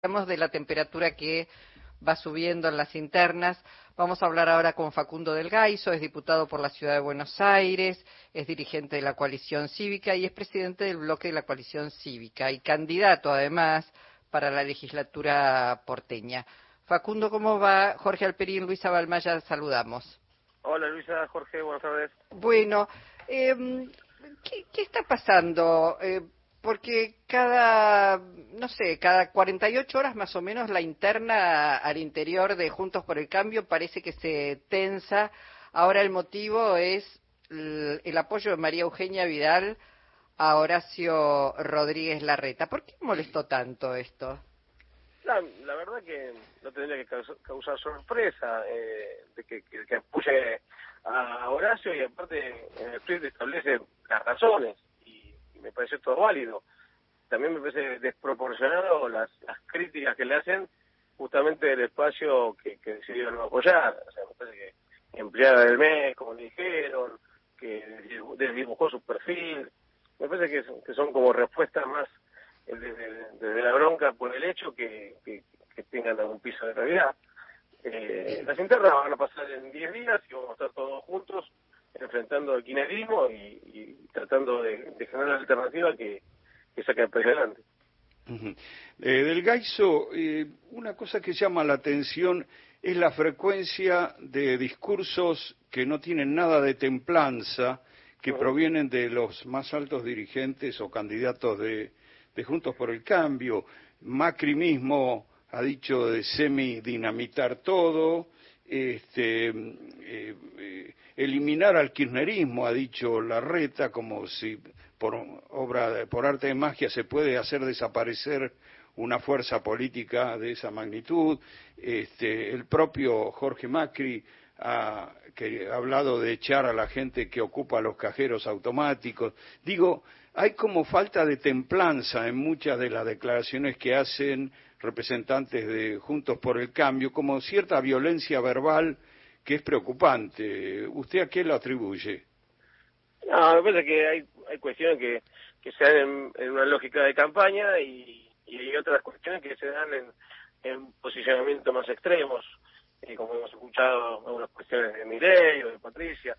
de la temperatura que va subiendo en las internas. Vamos a hablar ahora con Facundo del Gaiso, es diputado por la Ciudad de Buenos Aires, es dirigente de la coalición cívica y es presidente del bloque de la coalición cívica y candidato además para la legislatura porteña. Facundo, ¿cómo va? Jorge Alperín, Luisa Balmaya, saludamos. Hola Luisa, Jorge, buenas tardes. Bueno, eh, ¿qué, está pasando? Eh, porque cada, no sé, cada 48 horas más o menos la interna al interior de Juntos por el Cambio parece que se tensa. Ahora el motivo es el, apoyo de María Eugenia Vidal a Horacio Rodríguez Larreta. ¿Por qué molestó tanto esto? La, verdad que no tendría que causar, sorpresa eh, de que, que, apoye a Horacio y aparte en establece las razones me parece todo válido. También me parece desproporcionado las, las críticas que le hacen justamente del espacio que, que decidieron apoyar. O sea, me parece que empleada del mes, como le dijeron, que desdibujó su perfil. Me parece que, son como respuestas más desde, la bronca por el hecho que, que, tengan algún piso de realidad. Eh, las internas van a pasar en 10 días y vamos a estar todos juntos enfrentando el kirchnerismo y, tratando de, generar una alternativa que, que saque el país adelante. Eh, del Gaiso, eh, una cosa que llama la atención es la frecuencia de discursos que no tienen nada de templanza, que provienen de los más altos dirigentes o candidatos de, Juntos por el Cambio. Macri mismo ha dicho de semi-dinamitar todo, este, eh, eliminar al kirchnerismo, ha dicho Larreta, como si por obra, por arte de magia se puede hacer desaparecer una fuerza política de esa magnitud. Este, el propio Jorge Macri ha, que, ha hablado de echar a la gente que ocupa los cajeros automáticos. Digo, hay como falta de templanza en muchas de las declaraciones que hacen representantes de Juntos por el Cambio, como cierta violencia verbal que es preocupante. ¿Usted a qué lo atribuye? No, me parece que hay, hay cuestiones que, que se dan en, una lógica de campaña y, y, hay otras cuestiones que se dan en, en posicionamientos más extremos, eh, como hemos escuchado algunas cuestiones de Mireille o de Patricia.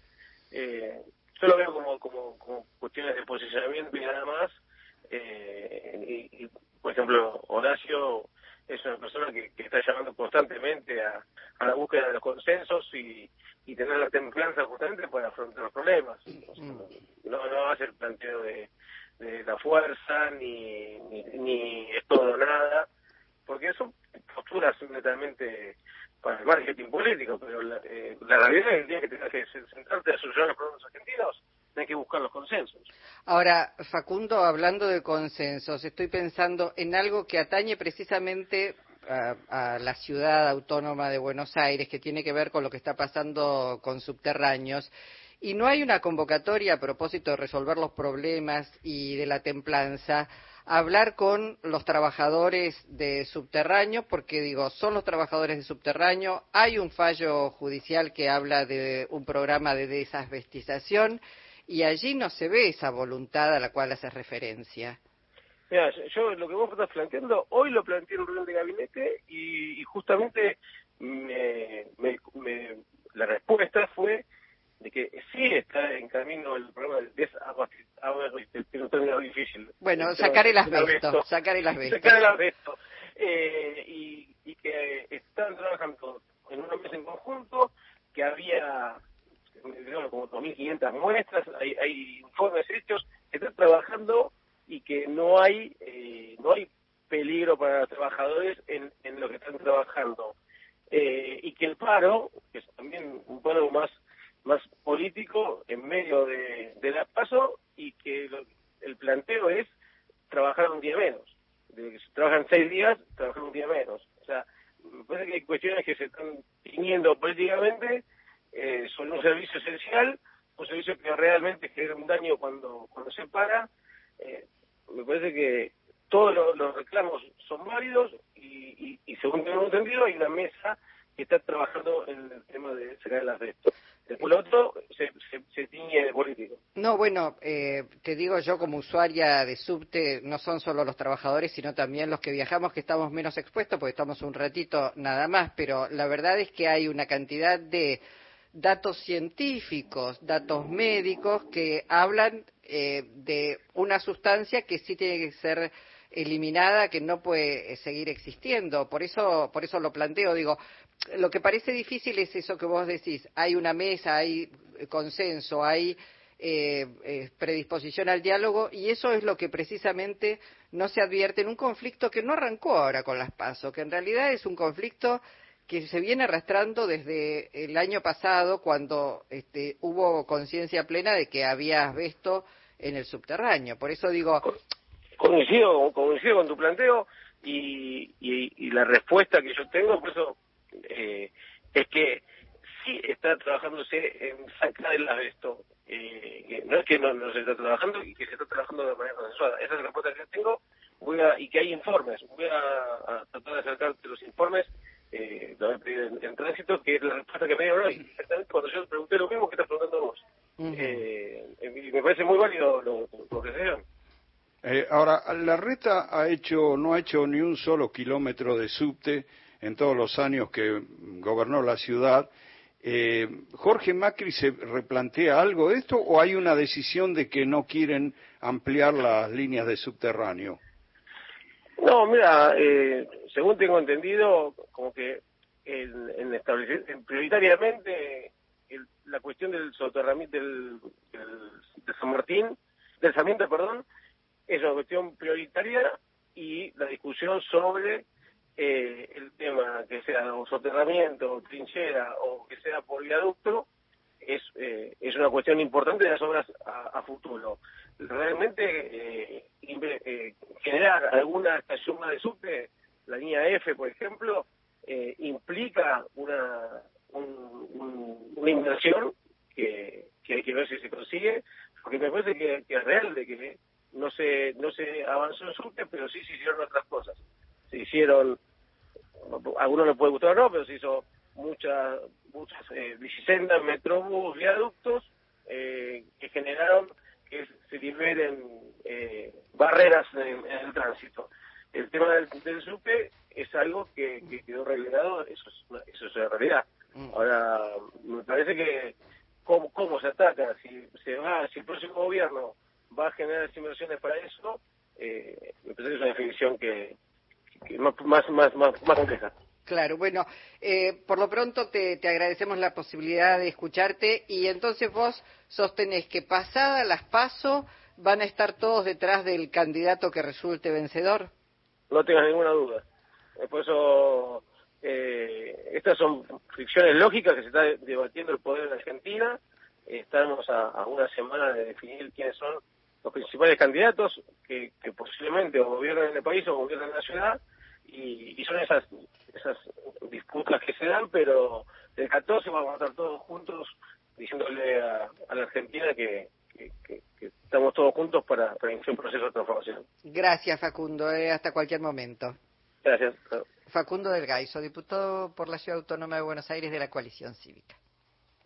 Eh, yo lo veo como, como, como cuestiones de posicionamiento y nada más. Eh, y, por ejemplo, Horacio es una persona que, está llamando constantemente a, la búsqueda de los consensos y, tener la templanza justamente para afrontar los problemas. Mm. No, no hace el planteo de, la fuerza ni, ni, es todo nada, porque son posturas netamente para el marketing político, pero la, eh, la realidad es que tienes que sentarte a solucionar los problemas argentinos hay que buscar los consensos. Ahora, Facundo, hablando de consensos, estoy pensando en algo que atañe precisamente a, la ciudad autónoma de Buenos Aires, que tiene que ver con lo que está pasando con subterráneos. Y no hay una convocatoria a propósito de resolver los problemas y de la templanza, hablar con los trabajadores de subterráneo, porque digo, son los trabajadores de subterráneo, hay un fallo judicial que habla de un programa de desasbestización y allí no se ve esa voluntad a la cual hace referencia. Mira, yo lo que vos estás planteando, hoy lo planteé en un reunión de gabinete y, justamente me, la respuesta fue de que sí está en camino el problema del desabastecimiento, difícil. Bueno, sacar el asbesto, sacar el asbesto. Sacar el asbesto. Eh, y, y que están trabajando en una mesa en conjunto, que había como 2.500 muestras, hay, hay informes hechos, que están trabajando y que no hay eh, no hay peligro para los trabajadores en, en lo que están trabajando. Eh, y que el paro, que es también un paro más, más político en medio de, de la paso, y que el planteo es trabajar un día menos. De que si trabajan seis días, trabajar un día menos. O sea, me parece que hay cuestiones que se están tiñendo políticamente eh, son un servicio esencial, un servicio que realmente genera un daño cuando, cuando se para. Eh, me parece que todos los, reclamos son válidos y, y, según tengo entendido hay una mesa que está trabajando en el tema de sacar asbesto. Después se, se, tiñe de político. No, bueno, eh, te digo yo como usuaria de subte, no son solo los trabajadores, sino también los que viajamos que estamos menos expuestos, porque estamos un ratito nada más, pero la verdad es que hay una cantidad de datos científicos, datos médicos que hablan eh, de una sustancia que sí tiene que ser eliminada, que no puede seguir existiendo. Por eso, por eso lo planteo. Digo, lo que parece difícil es eso que vos decís. Hay una mesa, hay consenso, hay eh, eh, predisposición al diálogo y eso es lo que precisamente no se advierte en un conflicto que no arrancó ahora con las PASO, que en realidad es un conflicto que se viene arrastrando desde el año pasado cuando este, hubo conciencia plena de que había asbesto en el subterráneo. Por eso digo... Coincido, coincido con tu planteo y, y, la respuesta que yo tengo, por eso, eh, es que sí está trabajándose en sacar el asbesto. Eh, no es que no, no, se está trabajando y que se está trabajando de manera consensuada. Esa es la respuesta que tengo voy a, y que hay informes. Voy a, tratar de acercarte los informes eh, en, en, tránsito, que es la respuesta que me dieron hoy. Exactamente cuando yo pregunté lo mismo que estás preguntando vos. eh, me parece muy válido lo, lo que se dieron. Eh, ahora, la reta ha hecho, no ha hecho ni un solo kilómetro de subte en todos los años que gobernó la ciudad. Eh, ¿Jorge Macri se replantea algo de esto o hay una decisión de que no quieren ampliar las líneas de subterráneo? No, mira, eh, según tengo entendido, como que en, en prioritariamente la cuestión del soterramiento del, del, San Martín, del Sarmiento, perdón, es una cuestión prioritaria y la discusión sobre eh, el tema que sea un soterramiento, trinchera o que sea por viaducto es, eh, es una cuestión importante de las obras a, futuro. Realmente eh, eh, generar alguna estación más de subte, la línea F, por ejemplo, eh, implica una, una inversión que, que, hay que ver si se consigue, porque me parece que, es real de que no se no se avanzó en subte, pero sí se hicieron otras cosas. Se hicieron, a algunos les puede gustar o no, pero se hizo muchas muchas eh, bicisendas, metrobús, viaductos eh, que generaron que se liberen eh, barreras en, el tránsito. El tema del, del subte es algo que, quedó relegado, eso es, eso es realidad. Mm. Ahora, me parece que cómo, cómo se ataca, si se va, si el próximo gobierno va a generar inversiones para eso, eh, me parece que es una definición que, que más, más, más, compleja. Claro, bueno, eh, por lo pronto te, te, agradecemos la posibilidad de escucharte y entonces vos sostenés que pasada las paso van a estar todos detrás del candidato que resulte vencedor. No tengas ninguna duda. Eh, por eso, eh, estas son fricciones lógicas que se está debatiendo el poder en Argentina. Estamos a, una semana de definir quiénes son principales candidatos que, que posiblemente o gobiernan el país o gobiernan la ciudad y, son esas esas disputas que se dan, pero el 14 vamos a estar todos juntos diciéndole a, la Argentina que, estamos todos juntos para, iniciar un proceso de transformación. Gracias, Facundo. Eh, hasta cualquier momento. Gracias. Facundo del Gaiso, diputado por la Ciudad Autónoma de Buenos Aires de la Coalición Cívica.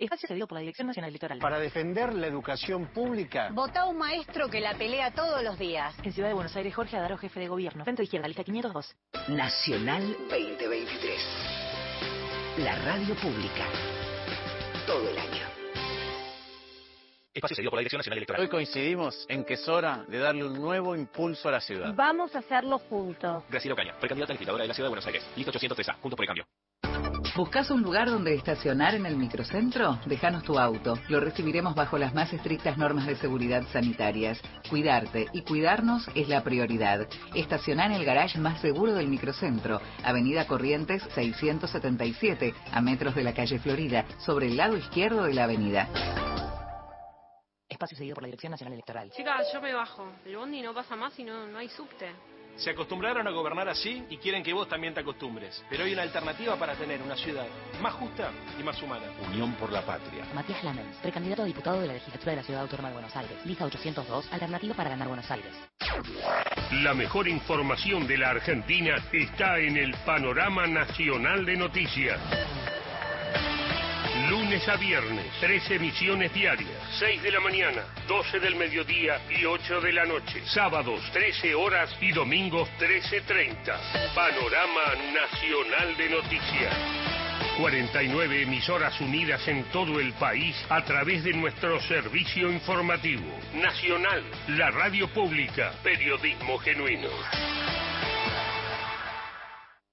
Espacio cedido por la Dirección Nacional Electoral. Para defender la educación pública. Vota un maestro que la pelea todos los días. En Ciudad de Buenos Aires, Jorge Adaro, jefe de gobierno. Centro Izquierda, lista 502. Nacional 2023. La radio pública. Todo el año. Espacio cedido por la Dirección Nacional Electoral. Hoy coincidimos en que es hora de darle un nuevo impulso a la ciudad. Vamos a hacerlo juntos. Graciela Ocaña, precandidata legisladora de la Ciudad de Buenos Aires. Lista 803A, junto por el cambio. ¿Buscas un lugar donde estacionar en el microcentro? Déjanos tu auto. Lo recibiremos bajo las más estrictas normas de seguridad sanitarias. Cuidarte y cuidarnos es la prioridad. Estacionar en el garage más seguro del microcentro, Avenida Corrientes 677, a metros de la calle Florida, sobre el lado izquierdo de la avenida. Espacio seguido por la Dirección Nacional Electoral. Chicas, yo me bajo. El bondi no pasa más y no, no hay subte. Se acostumbraron a gobernar así y quieren que vos también te acostumbres. Pero hay una alternativa para tener una ciudad más justa y más humana. Unión por la Patria. Matías Lamens, precandidato a diputado de la legislatura de la Ciudad Autónoma de Buenos Aires. Lista 802, alternativa para ganar Buenos Aires. La mejor información de la Argentina está en el panorama nacional de noticias. Lunes a viernes, tres emisiones diarias. 6 de la mañana, 12 del mediodía y 8 de la noche. Sábados, 13 horas y domingos, 13.30. Panorama Nacional de Noticias. 49 emisoras unidas en todo el país a través de nuestro servicio informativo. Nacional, la radio pública, periodismo genuino.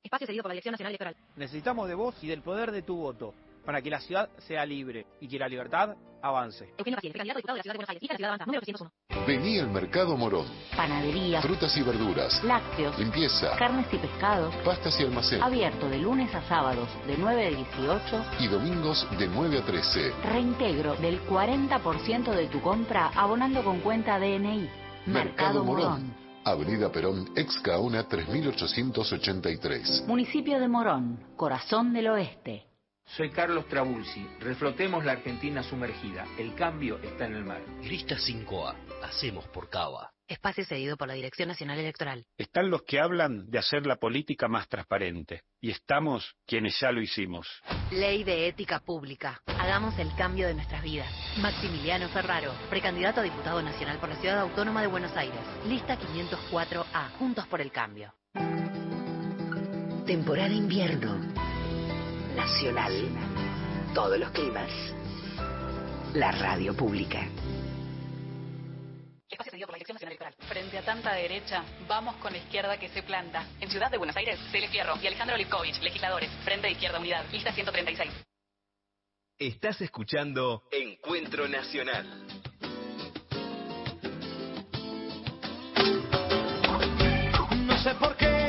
Espacio cedido por la Dirección Nacional Electoral. Necesitamos de vos y del poder de tu voto para que la ciudad sea libre y que la libertad avance. Eugenio Paciente, candidato a diputado de la Ciudad de Buenos Aires. Lista de la Ciudad Avanza, número 301. Vení al Mercado Morón. Panadería, Frutas y verduras. lácteos, Limpieza. carnes y pescados. Pastas y almacén. Abierto de lunes a sábados de 9 a 18. Y domingos de 9 a 13. Reintegro del 40% de tu compra abonando con cuenta DNI. Mercado Morón. Avenida Perón, ex Caona 3883. Municipio de Morón, corazón del oeste. Soy Carlos Trabulsi. Reflotemos la Argentina sumergida. El cambio está en el mar. Lista 5A. Hacemos por Cava. Espacio cedido por la Dirección Nacional Electoral. Están los que hablan de hacer la política más transparente. Y estamos quienes ya lo hicimos. Ley de Ética Pública. Hagamos el cambio de nuestras vidas. Maximiliano Ferraro, precandidato a diputado nacional por la Ciudad Autónoma de Buenos Aires. Lista 504A. Juntos por el cambio. Temporada invierno. Nacional. Todos los climas. La radio pública. Espacio cedido por la Dirección Nacional Frente a tanta derecha, vamos con la izquierda que se planta. En Ciudad de Buenos Aires, Cele Fierro y Alejandro Lipkovich, legisladores. Frente a Izquierda Unidad, lista 136. Estás escuchando Encuentro Nacional. No sé por qué.